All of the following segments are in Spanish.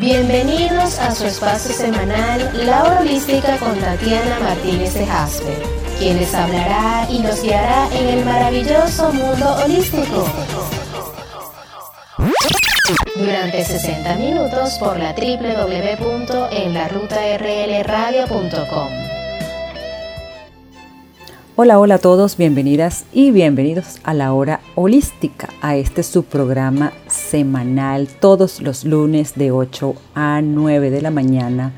Bienvenidos a su espacio semanal La Holística con Tatiana Martínez de Jasper, quien les hablará y nos guiará en el maravilloso mundo holístico. Durante 60 minutos por la www.enlarutaRLradio.com. Hola, hola a todos, bienvenidas y bienvenidos a la hora holística, a este subprograma semanal todos los lunes de 8 a 9 de la mañana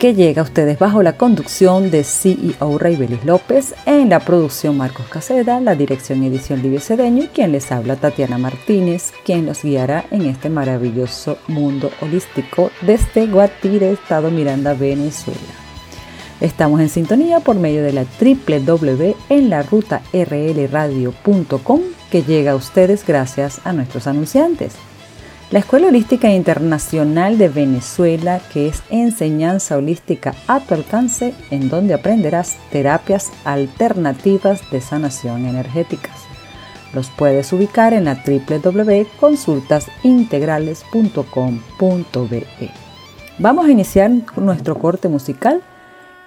que llega a ustedes bajo la conducción de CEO Raybelis López, en la producción Marcos Caseda, la dirección y edición Livio Cedeño y quien les habla Tatiana Martínez, quien los guiará en este maravilloso mundo holístico desde Guatire, Estado Miranda, Venezuela. Estamos en sintonía por medio de la www en la ruta rlradio.com que llega a ustedes gracias a nuestros anunciantes. La Escuela Holística Internacional de Venezuela, que es enseñanza holística a tu alcance, en donde aprenderás terapias alternativas de sanación energéticas. Los puedes ubicar en la www.consultasintegrales.com.be. Vamos a iniciar nuestro corte musical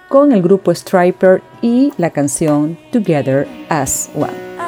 con el grupo Striper y la canción Together as One.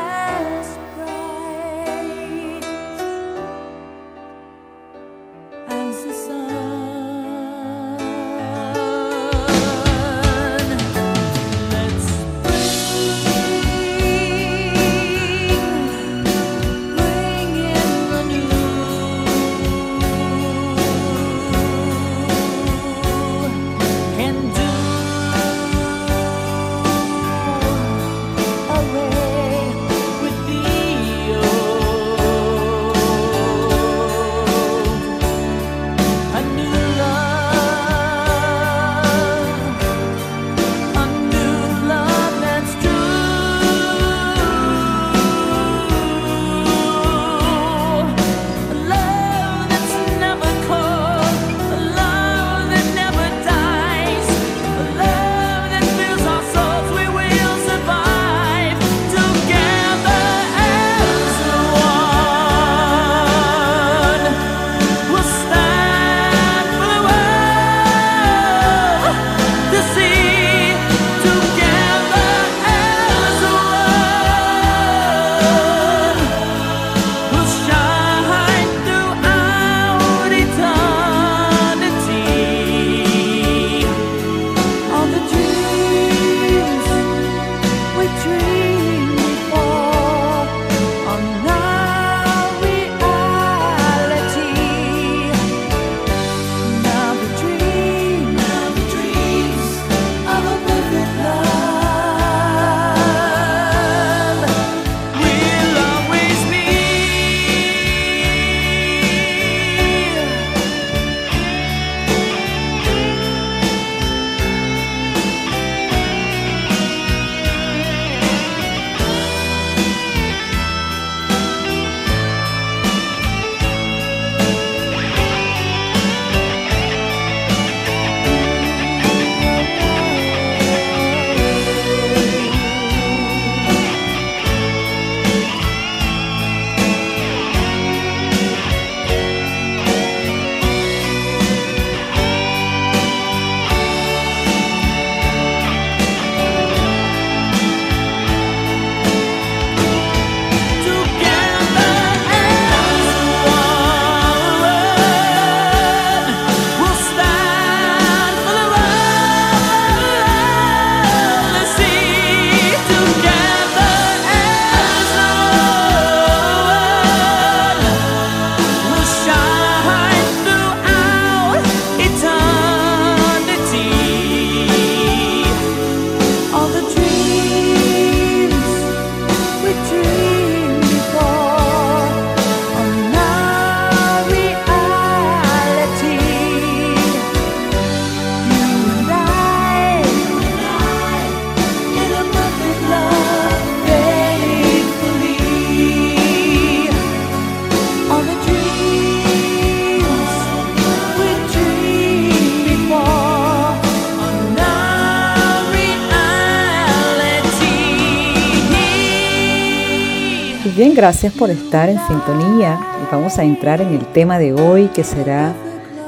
Bien, gracias por estar en sintonía y vamos a entrar en el tema de hoy que será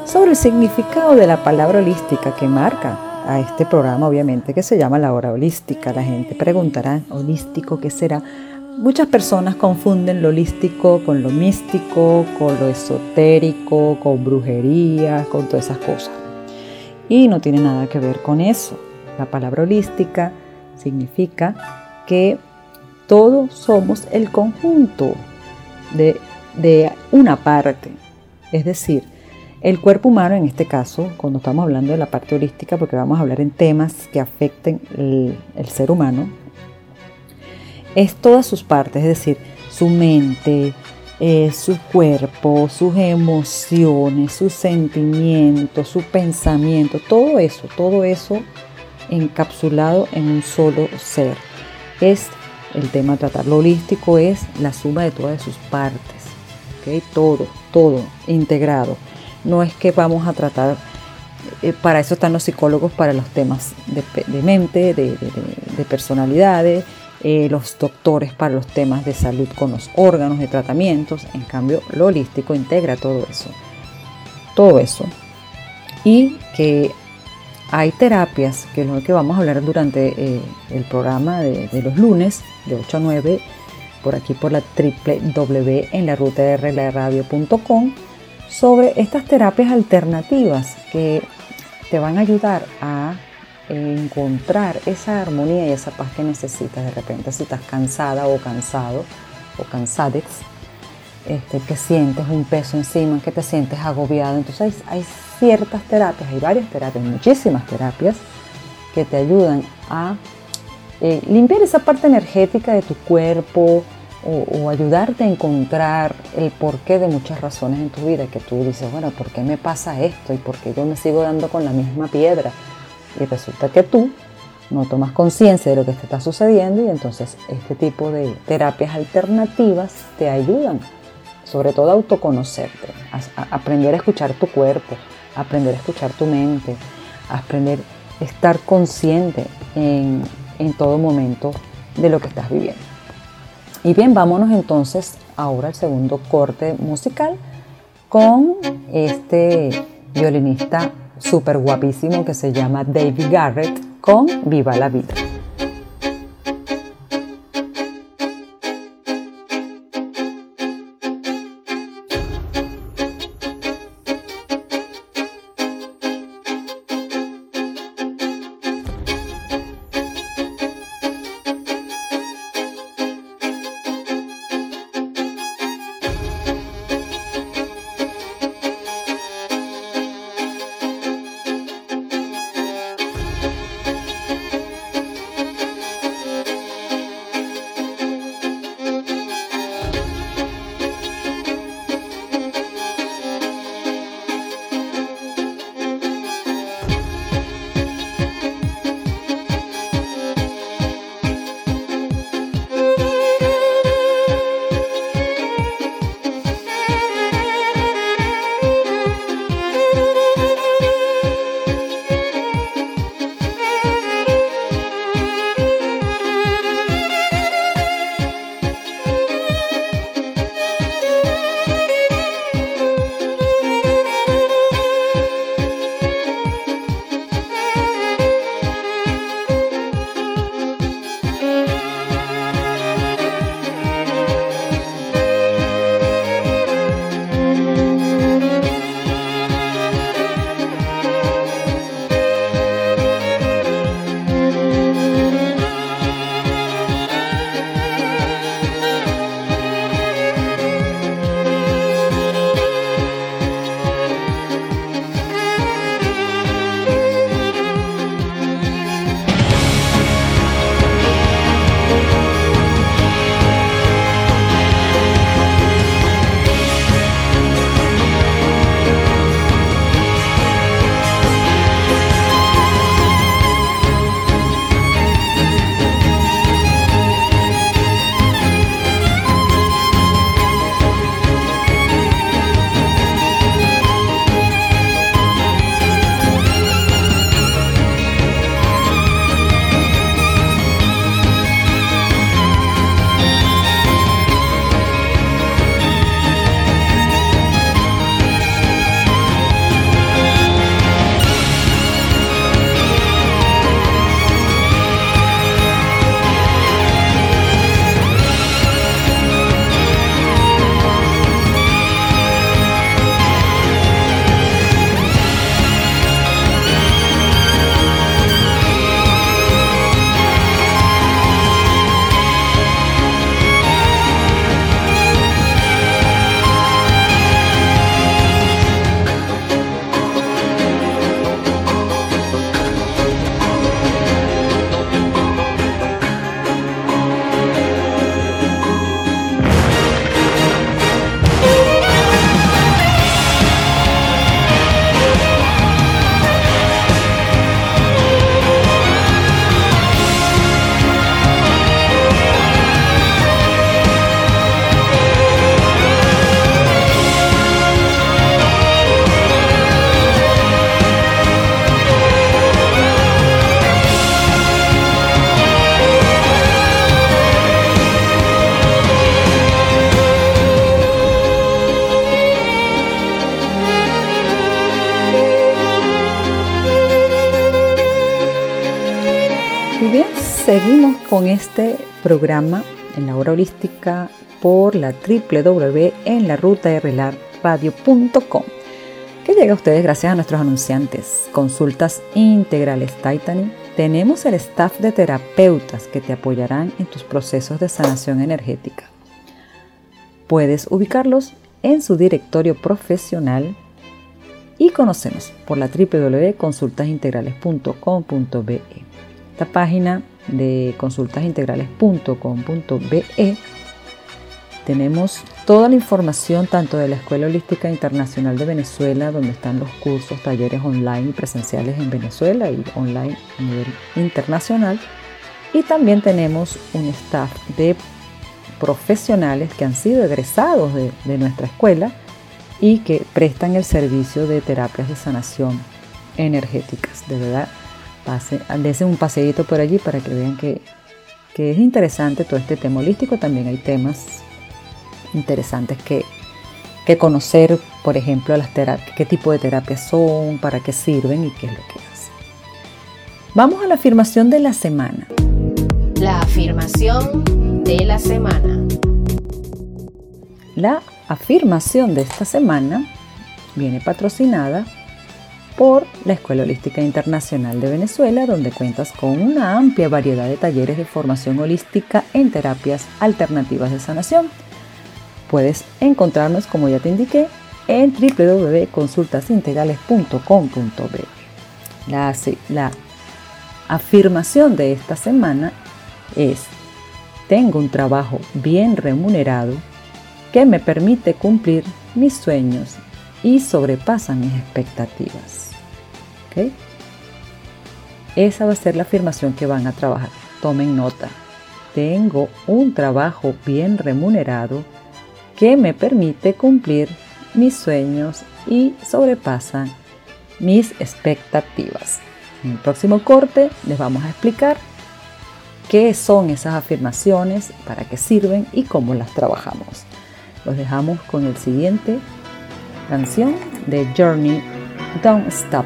sobre el significado de la palabra holística que marca a este programa, obviamente, que se llama La Hora Holística. La gente preguntará, ¿holístico qué será? Muchas personas confunden lo holístico con lo místico, con lo esotérico, con brujería, con todas esas cosas. Y no tiene nada que ver con eso. La palabra holística significa que todos somos el conjunto de, de una parte. Es decir, el cuerpo humano, en este caso, cuando estamos hablando de la parte holística, porque vamos a hablar en temas que afecten el, ser humano, es todas sus partes, es decir, su mente, eh, su cuerpo, sus emociones, sus sentimientos, su pensamiento, todo eso, todo eso encapsulado en un solo ser. Es el tema tratar. Lo holístico es la suma de todas sus partes, ¿okay? todo, todo integrado. No es que vamos a tratar, eh, para eso están los psicólogos, para los temas de, mente, de, personalidades, eh, los doctores para los temas de salud con los órganos de tratamientos. En cambio, lo holístico integra todo eso. Todo eso. Y que hay terapias, que es lo que vamos a hablar durante eh, el programa de, los lunes, de 8 a 9, por aquí por la www en la ruta de radio.com sobre estas terapias alternativas que te van a ayudar a encontrar esa armonía y esa paz que necesitas de repente si estás cansada o cansado o cansadex, este, que sientes un peso encima, que te sientes agobiado. Entonces hay, ciertas terapias, hay varias terapias, muchísimas terapias que te ayudan a eh, limpiar esa parte energética de tu cuerpo, o, ayudarte a encontrar el porqué de muchas razones en tu vida que tú dices, bueno, ¿por qué me pasa esto? ¿Y por qué yo me sigo dando con la misma piedra? Y resulta que tú no tomas conciencia de lo que te está sucediendo y entonces este tipo de terapias alternativas te ayudan, sobre todo autoconocerte, a, aprender a escuchar tu cuerpo, aprender a escuchar tu mente, aprender a estar consciente en, en todo momento de lo que estás viviendo. Y bien, vámonos entonces ahora al segundo corte musical con este violinista súper guapísimo que se llama David Garrett con Viva la Vida. Seguimos con este programa en la hora holística por la www en la ruta radio.com que llega a ustedes gracias a nuestros anunciantes. Consultas integrales Titanic. Tenemos el staff de terapeutas que te apoyarán en tus procesos de sanación energética. Puedes ubicarlos en su directorio profesional y conocernos por la www.consultasintegrales.com.be. Esta página de consultasintegrales.com.be tenemos toda la información tanto de la Escuela Holística Internacional de Venezuela, donde están los cursos, talleres online y presenciales en Venezuela y online a nivel internacional. Y también tenemos un staff de profesionales que han sido egresados de, nuestra escuela y que prestan el servicio de terapias de sanación energéticas. De verdad, pase, un paseíto por allí para que vean que, que es interesante todo este tema holístico. También hay temas interesantes que, que conocer, por ejemplo, las qué tipo de terapias son, para qué sirven y qué es lo que hacen. Vamos a la afirmación de la semana. La afirmación de la semana. La afirmación de esta semana viene patrocinada por la Escuela Holística Internacional de Venezuela, donde cuentas con una amplia variedad de talleres de formación holística en terapias alternativas de sanación Puedes encontrarnos, como ya te indiqué, en www.consultasintegrales.com.be. La, la afirmación de esta semana es, tengo un trabajo bien remunerado que me permite cumplir mis sueños y sobrepasa mis expectativas. Esa va a ser la afirmación que van a trabajar. Tomen nota. Tengo un trabajo bien remunerado que me permite cumplir mis sueños y sobrepasa mis expectativas. En el próximo corte les vamos a explicar qué son esas afirmaciones, para qué sirven y cómo las trabajamos. Los dejamos con el siguiente canción de Journey, Don't Stop.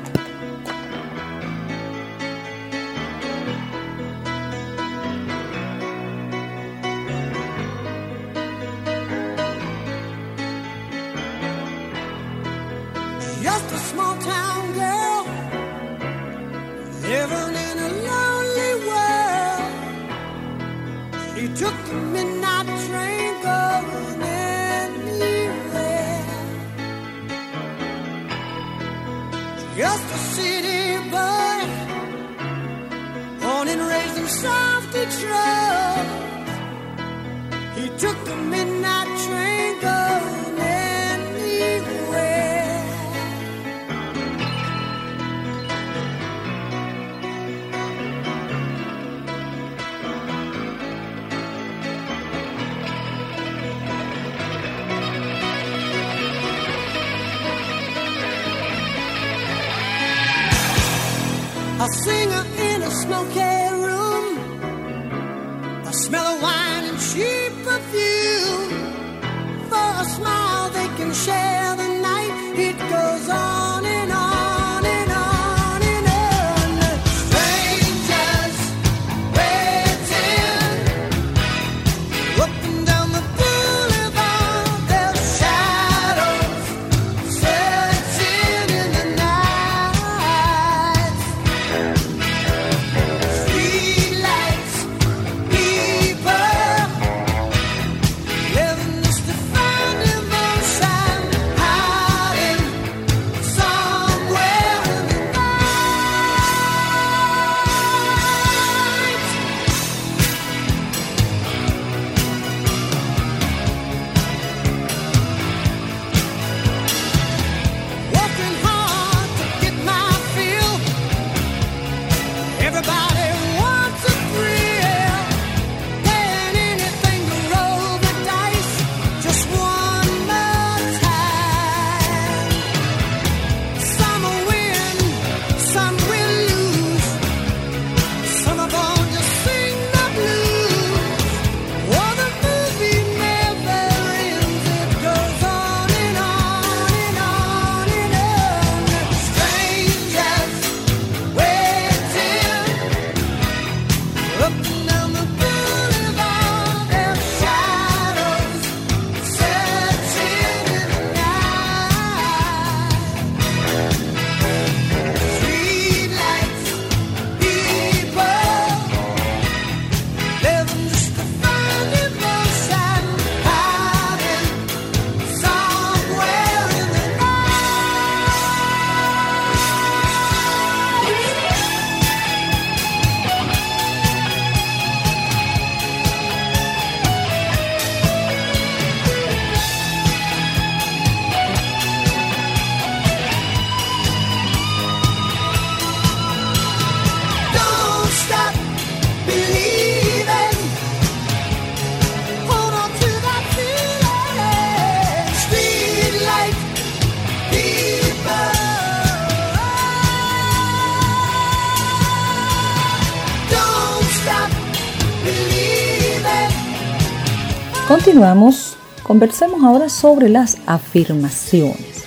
Continuamos, conversemos ahora sobre las afirmaciones.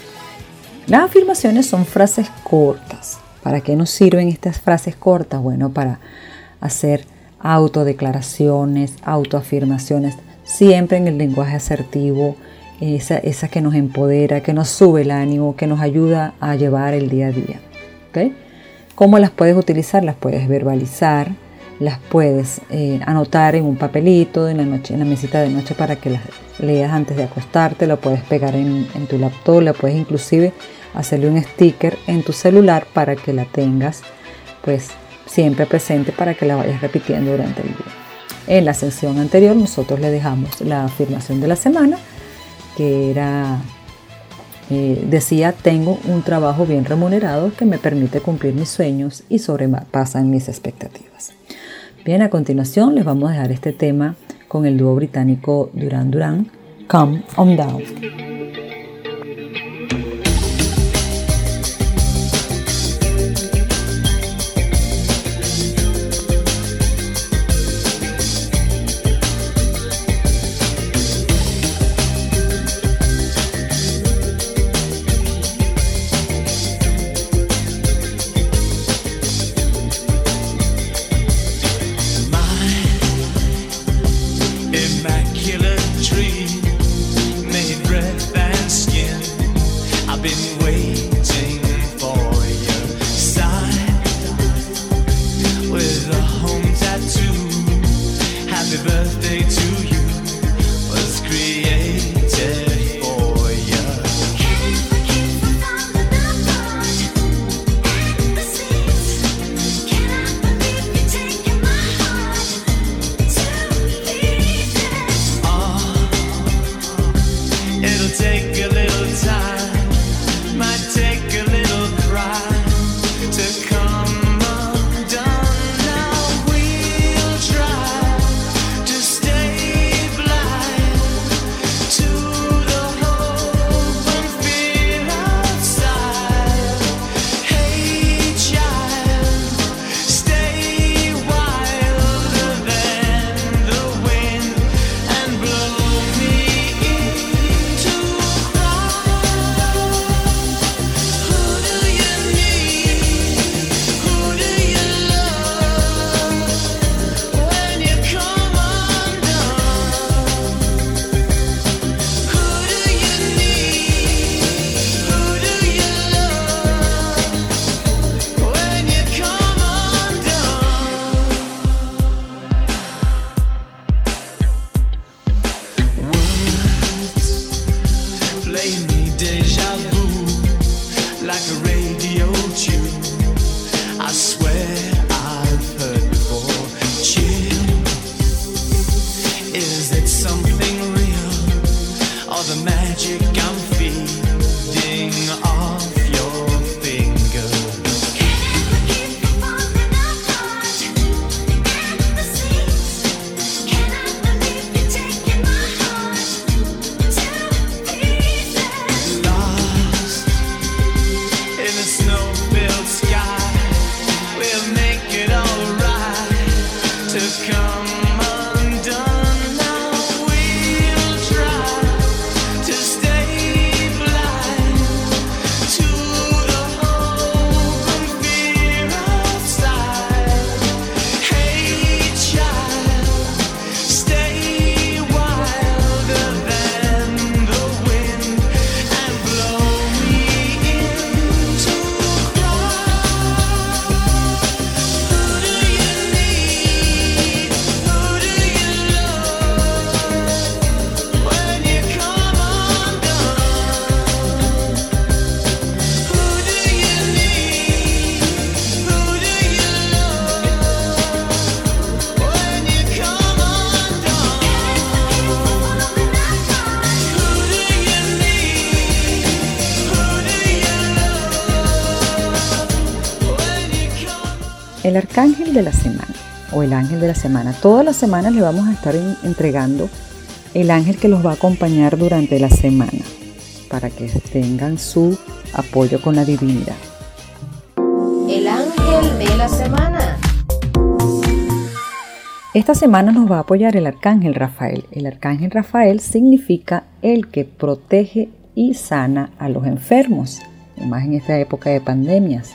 Las afirmaciones son frases cortas. ¿Para qué nos sirven estas frases cortas? Bueno, para hacer autodeclaraciones, autoafirmaciones, siempre en el lenguaje asertivo, esa, esa que nos empodera, que nos sube el ánimo, que nos ayuda a llevar el día a día. ¿okay? ¿Cómo las puedes utilizar? Las puedes verbalizar, las puedes eh, anotar en un papelito en la, noche, en la mesita de noche para que las leas antes de acostarte, la puedes pegar en, tu laptop, la puedes inclusive hacerle un sticker en tu celular para que la tengas pues siempre presente para que la vayas repitiendo durante el día. En la sesión anterior nosotros le dejamos la afirmación de la semana que era eh, decía tengo un trabajo bien remunerado que me permite cumplir mis sueños y sobrepasan mis expectativas. Bien, a continuación les vamos a dejar este tema con el dúo británico Duran Duran, Come On Down. Arcángel de la semana o el ángel de la semana. Todas las semanas le vamos a estar entregando el ángel que los va a acompañar durante la semana para que tengan su apoyo con la divinidad. El ángel de la semana. Esta semana nos va a apoyar el Arcángel Rafael. El Arcángel Rafael significa el que protege y sana a los enfermos, más en esta época de pandemias.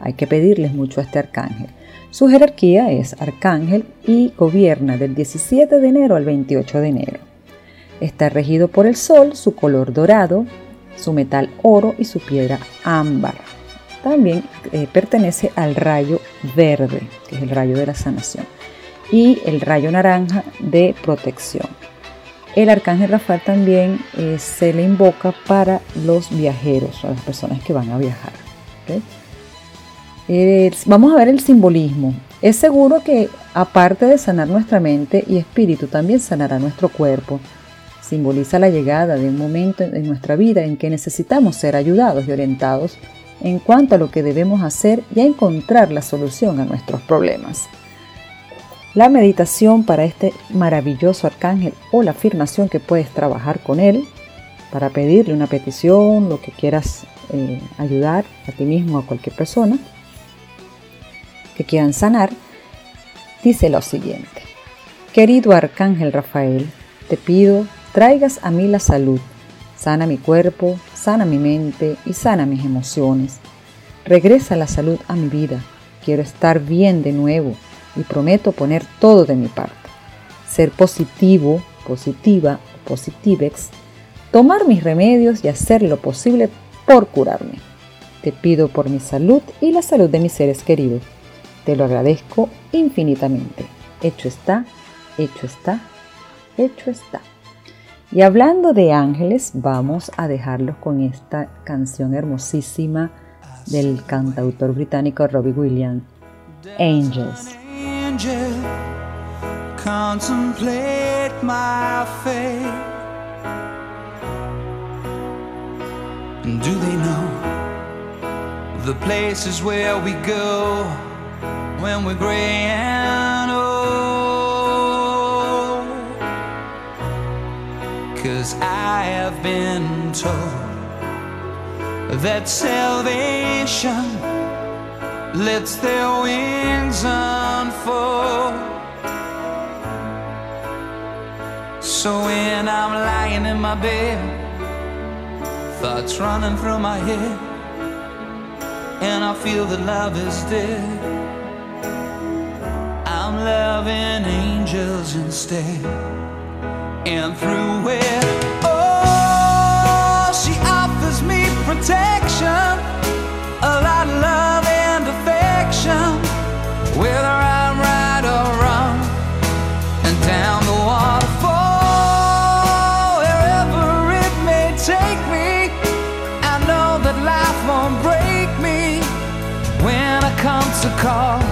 Hay que pedirles mucho a este arcángel. Su jerarquía es arcángel y gobierna del 17 de enero al 28 de enero. Está regido por el sol, su color dorado, su metal oro y su piedra ámbar. También eh, pertenece al rayo verde, que es el rayo de la sanación, y el rayo naranja de protección. El arcángel Rafael también eh, se le invoca para los viajeros, a las personas que van a viajar. Vamos a ver el simbolismo. Es seguro que aparte de sanar nuestra mente y espíritu, también sanará nuestro cuerpo. Simboliza la llegada de un momento en nuestra vida en que necesitamos ser ayudados y orientados en cuanto a lo que debemos hacer y a encontrar la solución a nuestros problemas. La meditación para este maravilloso arcángel o la afirmación que puedes trabajar con él para pedirle una petición, lo que quieras eh, ayudar a ti mismo a cualquier persona que quieran sanar, dice lo siguiente. Querido arcángel Rafael, te pido traigas a mí la salud, sana mi cuerpo, sana mi mente y sana mis emociones. Regresa la salud a mi vida, quiero estar bien de nuevo y prometo poner todo de mi parte. Ser positivo, positiva o positivex, tomar mis remedios y hacer lo posible por curarme. Te pido por mi salud y la salud de mis seres queridos. Te lo agradezco infinitamente. Hecho está, hecho está, hecho está. Y hablando de ángeles, vamos a dejarlos con esta canción hermosísima del cantautor británico Robbie Williams, Angels. Angel, contemplate my fate. Do they know the places where we go when we're gray and old? Cause I have been told that salvation lets their wings unfold. So when I'm lying in my bed, thoughts running through my head, and I feel that love is dead, loving angels instead. And through it, oh, she offers me protection, a lot of love and affection, whether I'm right or wrong, and down the waterfall, wherever it may take me. I know that life won't break me when I come to call.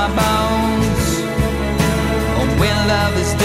my bones. When love is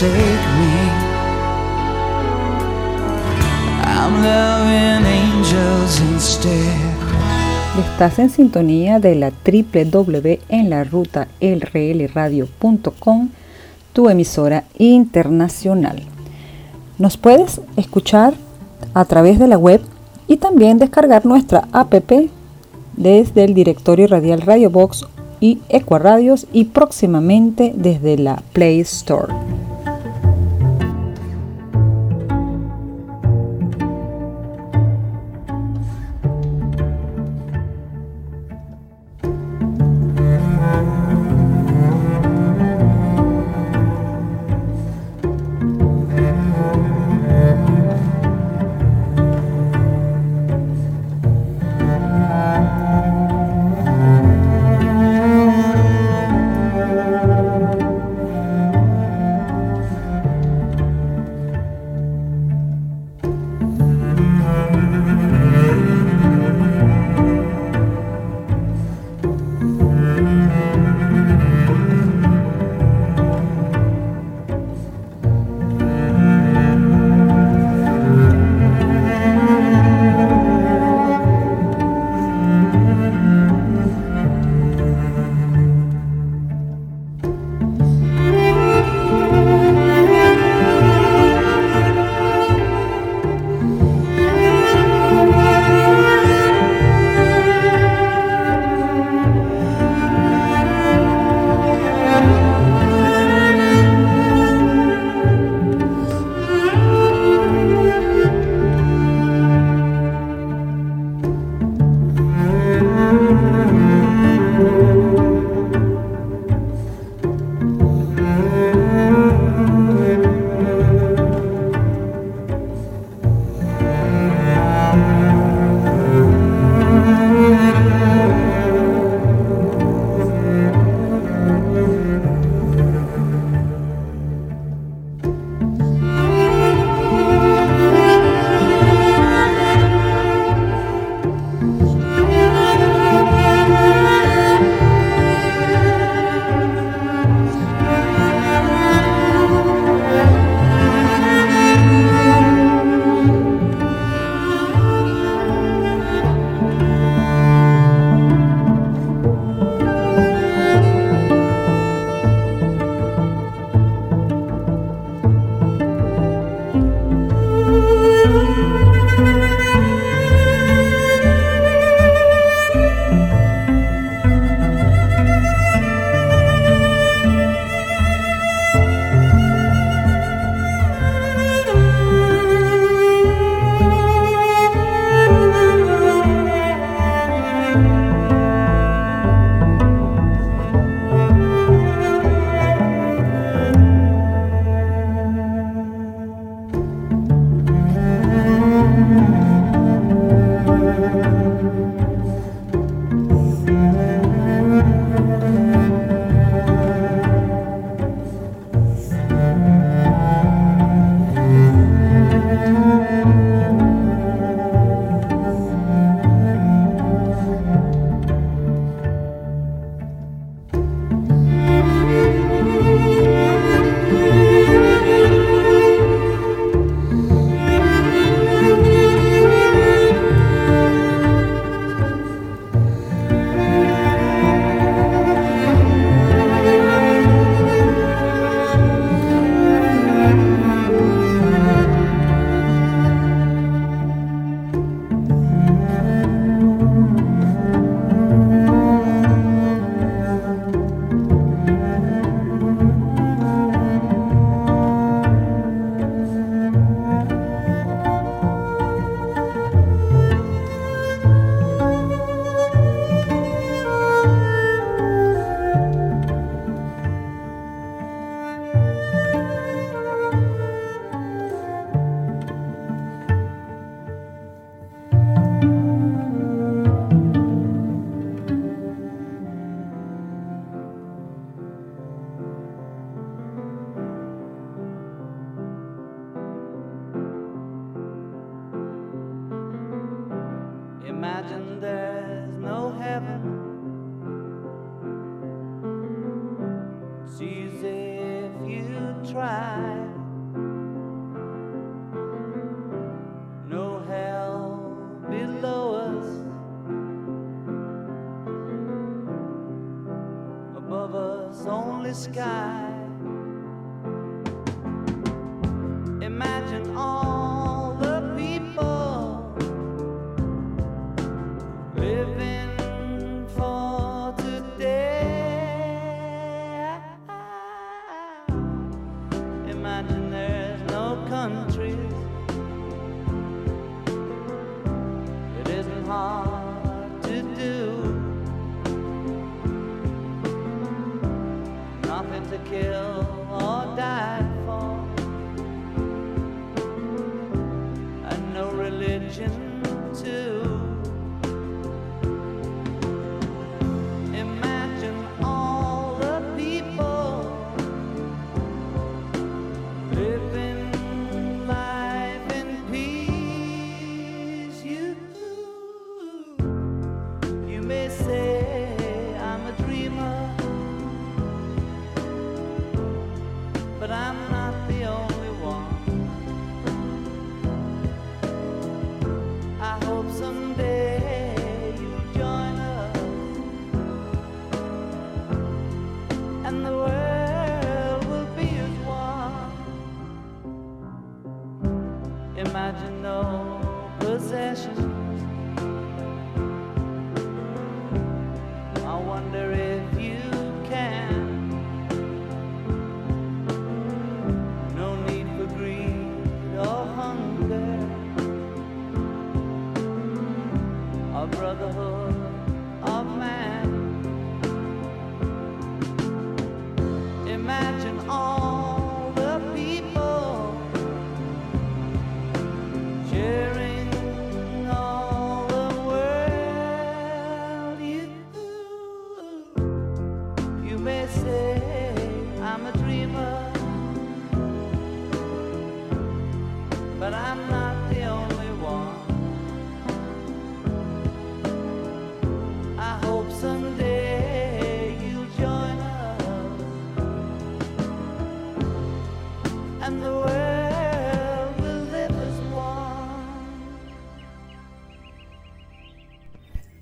forsake me. I'm loving angels instead. Estás en sintonía de la www en la ruta lrlradio.com, tu emisora internacional. Nos puedes escuchar a través de la web y también descargar nuestra app desde el directorio radial Radio Box y Ecuaradios y próximamente desde la Play Store.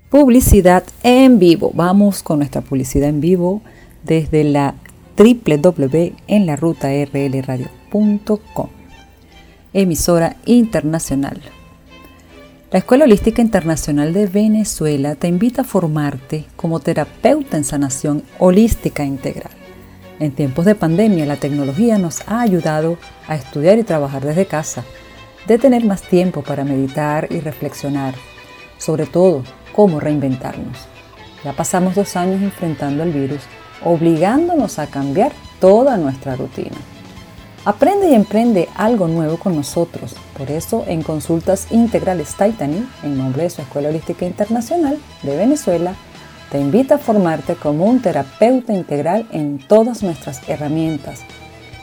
Publicidad en vivo. Vamos con nuestra publicidad en vivo desde la www en la ruta rlradio.com. Emisora internacional. La Escuela Holística Internacional de Venezuela te invita a formarte como terapeuta en sanación holística integral. En tiempos de pandemia, la tecnología nos ha ayudado a estudiar y trabajar desde casa, de tener más tiempo para meditar y reflexionar, sobre todo cómo reinventarnos. Ya pasamos dos años enfrentando el virus, obligándonos a cambiar toda nuestra rutina. Aprende y emprende algo nuevo con nosotros. Por eso, en Consultas Integrales Titani, en nombre de su Escuela Holística Internacional de Venezuela, te invita a formarte como un terapeuta integral en todas nuestras herramientas,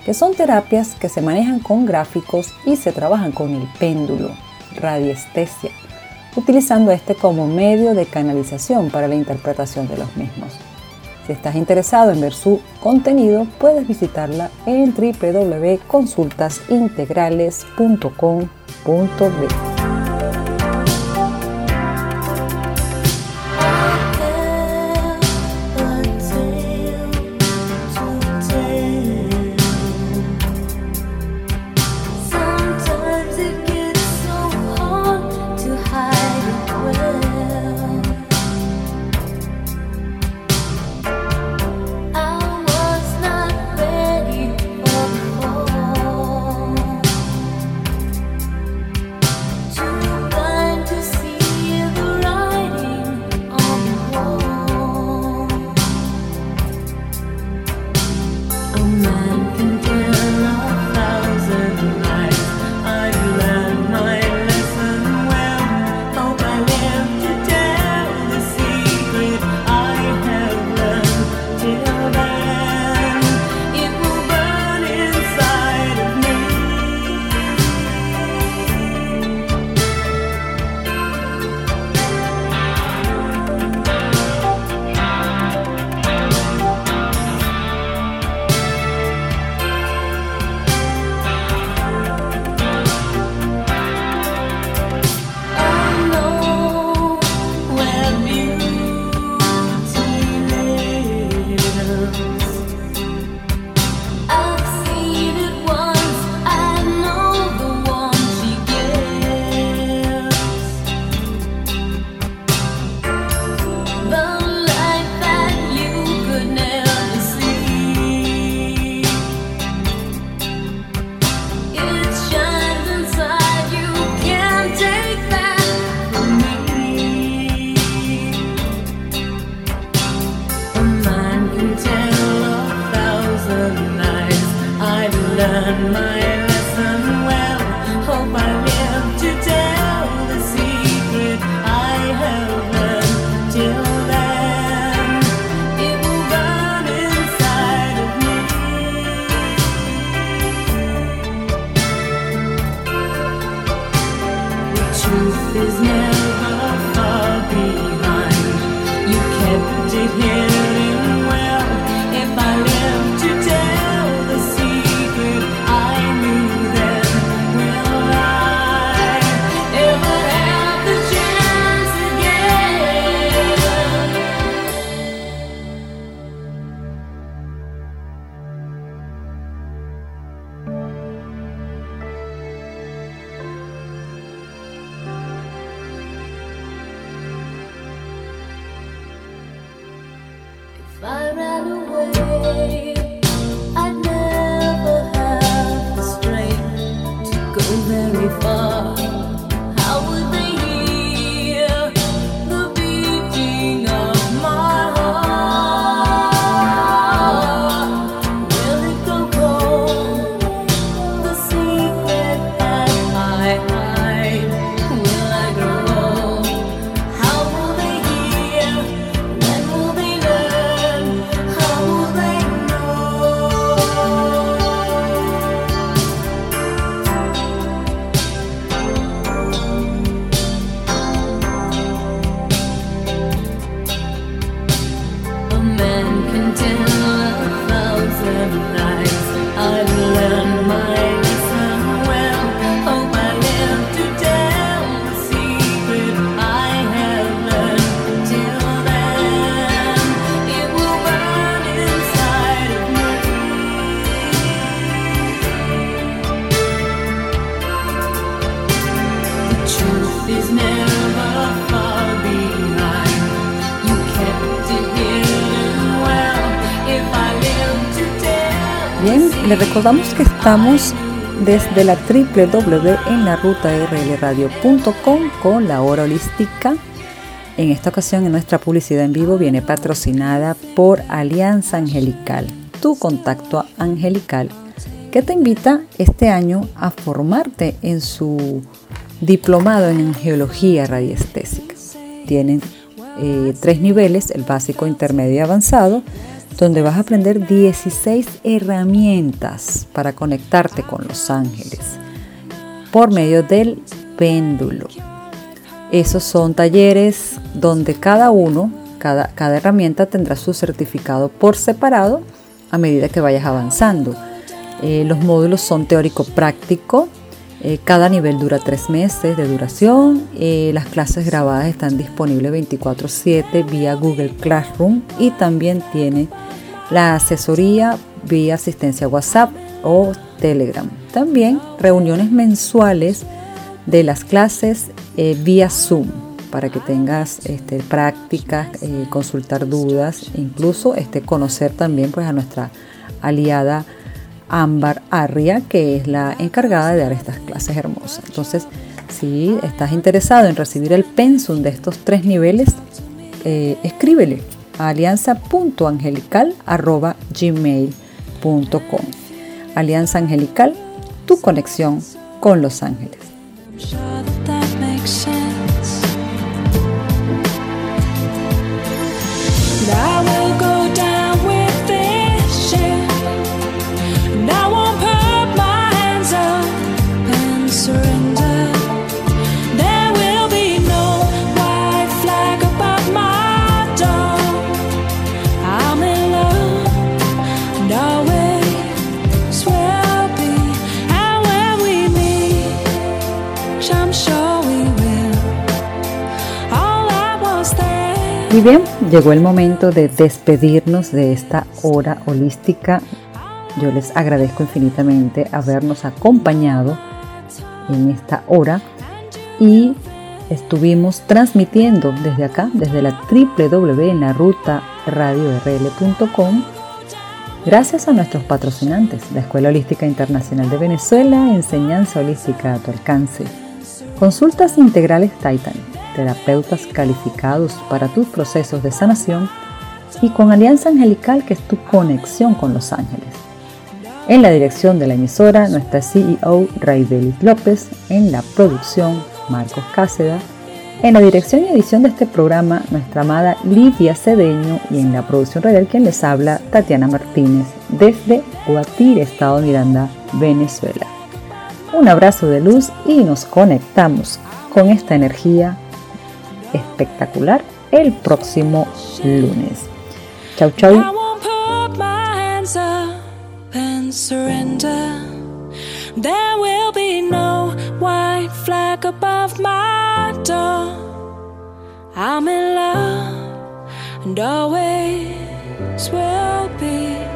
que son terapias que se manejan con gráficos y se trabajan con el péndulo, radiestesia, utilizando este como medio de canalización para la interpretación de los mismos. Si estás interesado en ver su contenido, puedes visitarla en www.consultasintegrales.com.be. recordamos que estamos desde la www en la ruta rlradio.com con la hora holística. En esta ocasión, en nuestra publicidad en vivo viene patrocinada por Alianza Angelical, tu contacto angelical, que te invita este año a formarte en su diplomado en geología radiestésica. Tienen eh, tres niveles, el básico, intermedio y avanzado, donde vas a aprender 16 herramientas para conectarte con los ángeles por medio del péndulo. Esos son talleres donde cada uno, cada, herramienta tendrá su certificado por separado a medida que vayas avanzando. Eh, los módulos son teórico-práctico. Eh, cada nivel dura tres meses de duración. eh, las clases grabadas están disponibles 24/7 vía Google Classroom y también tiene la asesoría vía asistencia WhatsApp o Telegram. También reuniones mensuales de las clases eh, vía Zoom para que tengas este, prácticas, consultar dudas, incluso este, conocer también pues, a nuestra aliada Ámbar Arria, que es la encargada de dar estas clases hermosas. Entonces, si estás interesado en recibir el pensum de estos tres niveles, eh, escríbele a alianza.angelical.gmail.com Alianza Angelical, tu conexión con los ángeles. Y bien, llegó el momento de despedirnos de esta hora holística. Yo les agradezco infinitamente habernos acompañado en esta hora y estuvimos transmitiendo desde acá, desde la www en la ruta radiorl.com Gracias a nuestros patrocinantes, la Escuela Holística Internacional de Venezuela, enseñanza holística a tu alcance. Consultas integrales Titan, terapeutas calificados para tus procesos de sanación y con Alianza Angelical que es tu conexión con los ángeles. En la dirección de la emisora, nuestra CEO Raibelis López, en la producción Marcos Cáceda, en la dirección y edición de este programa, nuestra amada Lidia Cedeño y en la producción radial quien les habla, Tatiana Martínez, desde Guatire, Estado Miranda, Venezuela. Un abrazo de luz y nos conectamos con esta energía espectacular el próximo lunes. Chau, chau. There will be no white flag above my door. I'm in love and always will be.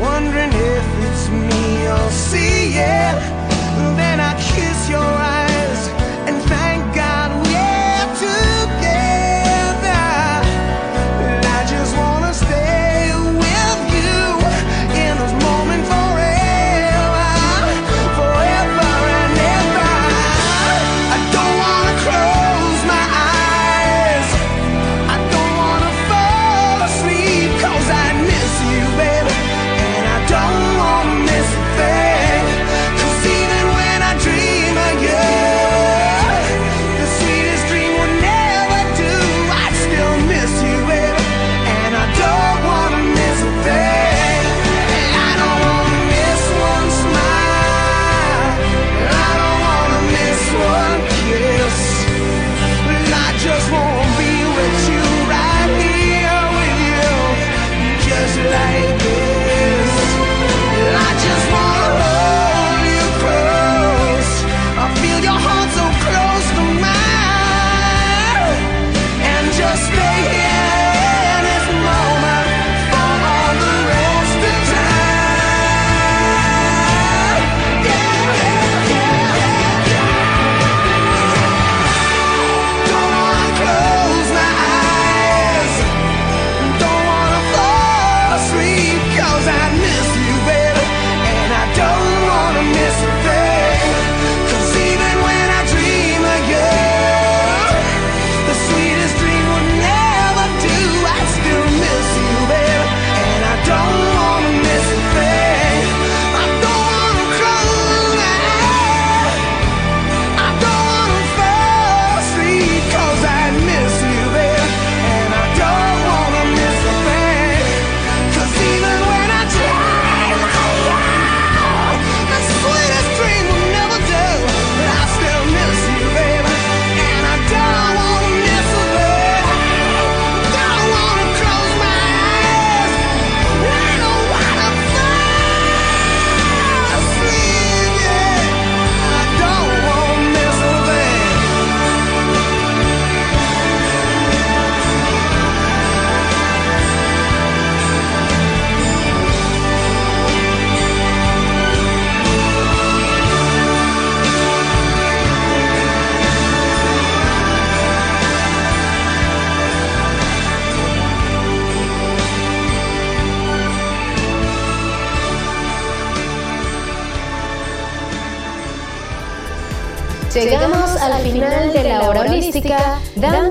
Wondering if it's me you're seeing. Then I kiss your eyes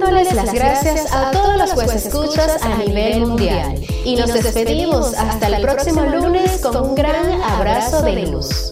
dándoles las gracias a todos los jueces escuchas a nivel mundial. Y nos despedimos hasta el próximo lunes con un gran abrazo de luz.